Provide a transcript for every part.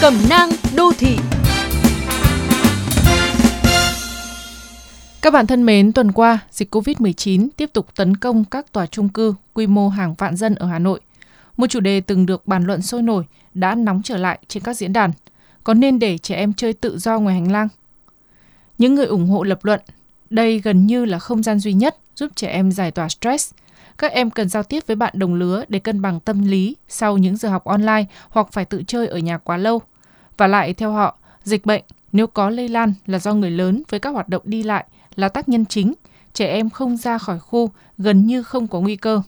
Cẩm nang đô thị Các bạn thân mến, tuần qua, dịch COVID-19 tiếp tục tấn công các tòa trung cư quy mô hàng vạn dân ở Hà Nội. Một chủ đề từng được bàn luận sôi nổi đã nóng trở lại trên các diễn đàn. Có nên để trẻ em chơi tự do ngoài hành lang? Những người ủng hộ lập luận, đây gần như là không gian duy nhất giúp trẻ em giải tỏa stress. Các em cần giao tiếp với bạn đồng lứa để cân bằng tâm lý sau những giờ học online hoặc phải tự chơi ở nhà quá lâu. Và lại theo họ, dịch bệnh nếu có lây lan là do người lớn với các hoạt động đi lại là tác nhân chính, trẻ em không ra khỏi khu gần như không có nguy cơ.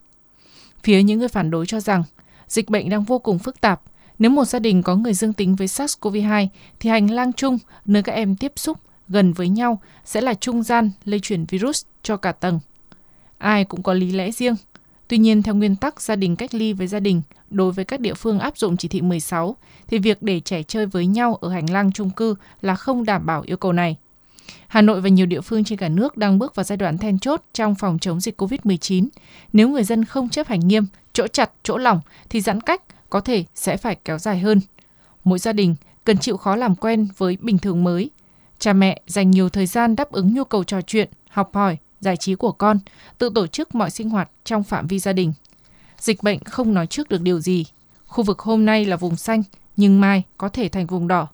Phía những người phản đối cho rằng dịch bệnh đang vô cùng phức tạp. Nếu một gia đình có người dương tính với SARS-CoV-2 thì hành lang chung nơi các em tiếp xúc gần với nhau sẽ là trung gian lây chuyển virus cho cả tầng. Ai cũng có lý lẽ riêng. Tuy nhiên, theo nguyên tắc gia đình cách ly với gia đình, đối với các địa phương áp dụng chỉ thị 16, thì việc để trẻ chơi với nhau ở hành lang chung cư là không đảm bảo yêu cầu này. Hà Nội và nhiều địa phương trên cả nước đang bước vào giai đoạn then chốt trong phòng chống dịch COVID-19. Nếu người dân không chấp hành nghiêm, chỗ chặt, chỗ lỏng thì giãn cách có thể sẽ phải kéo dài hơn. Mỗi gia đình cần chịu khó làm quen với bình thường mới. Cha mẹ dành nhiều thời gian đáp ứng nhu cầu trò chuyện, học hỏi, giải trí của con, tự tổ chức mọi sinh hoạt trong phạm vi gia đình. Dịch bệnh không nói trước được điều gì. Khu vực hôm nay là vùng xanh, nhưng mai có thể thành vùng đỏ.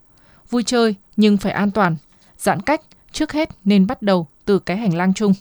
Vui chơi nhưng phải an toàn. Giãn cách trước hết nên bắt đầu từ cái hành lang chung.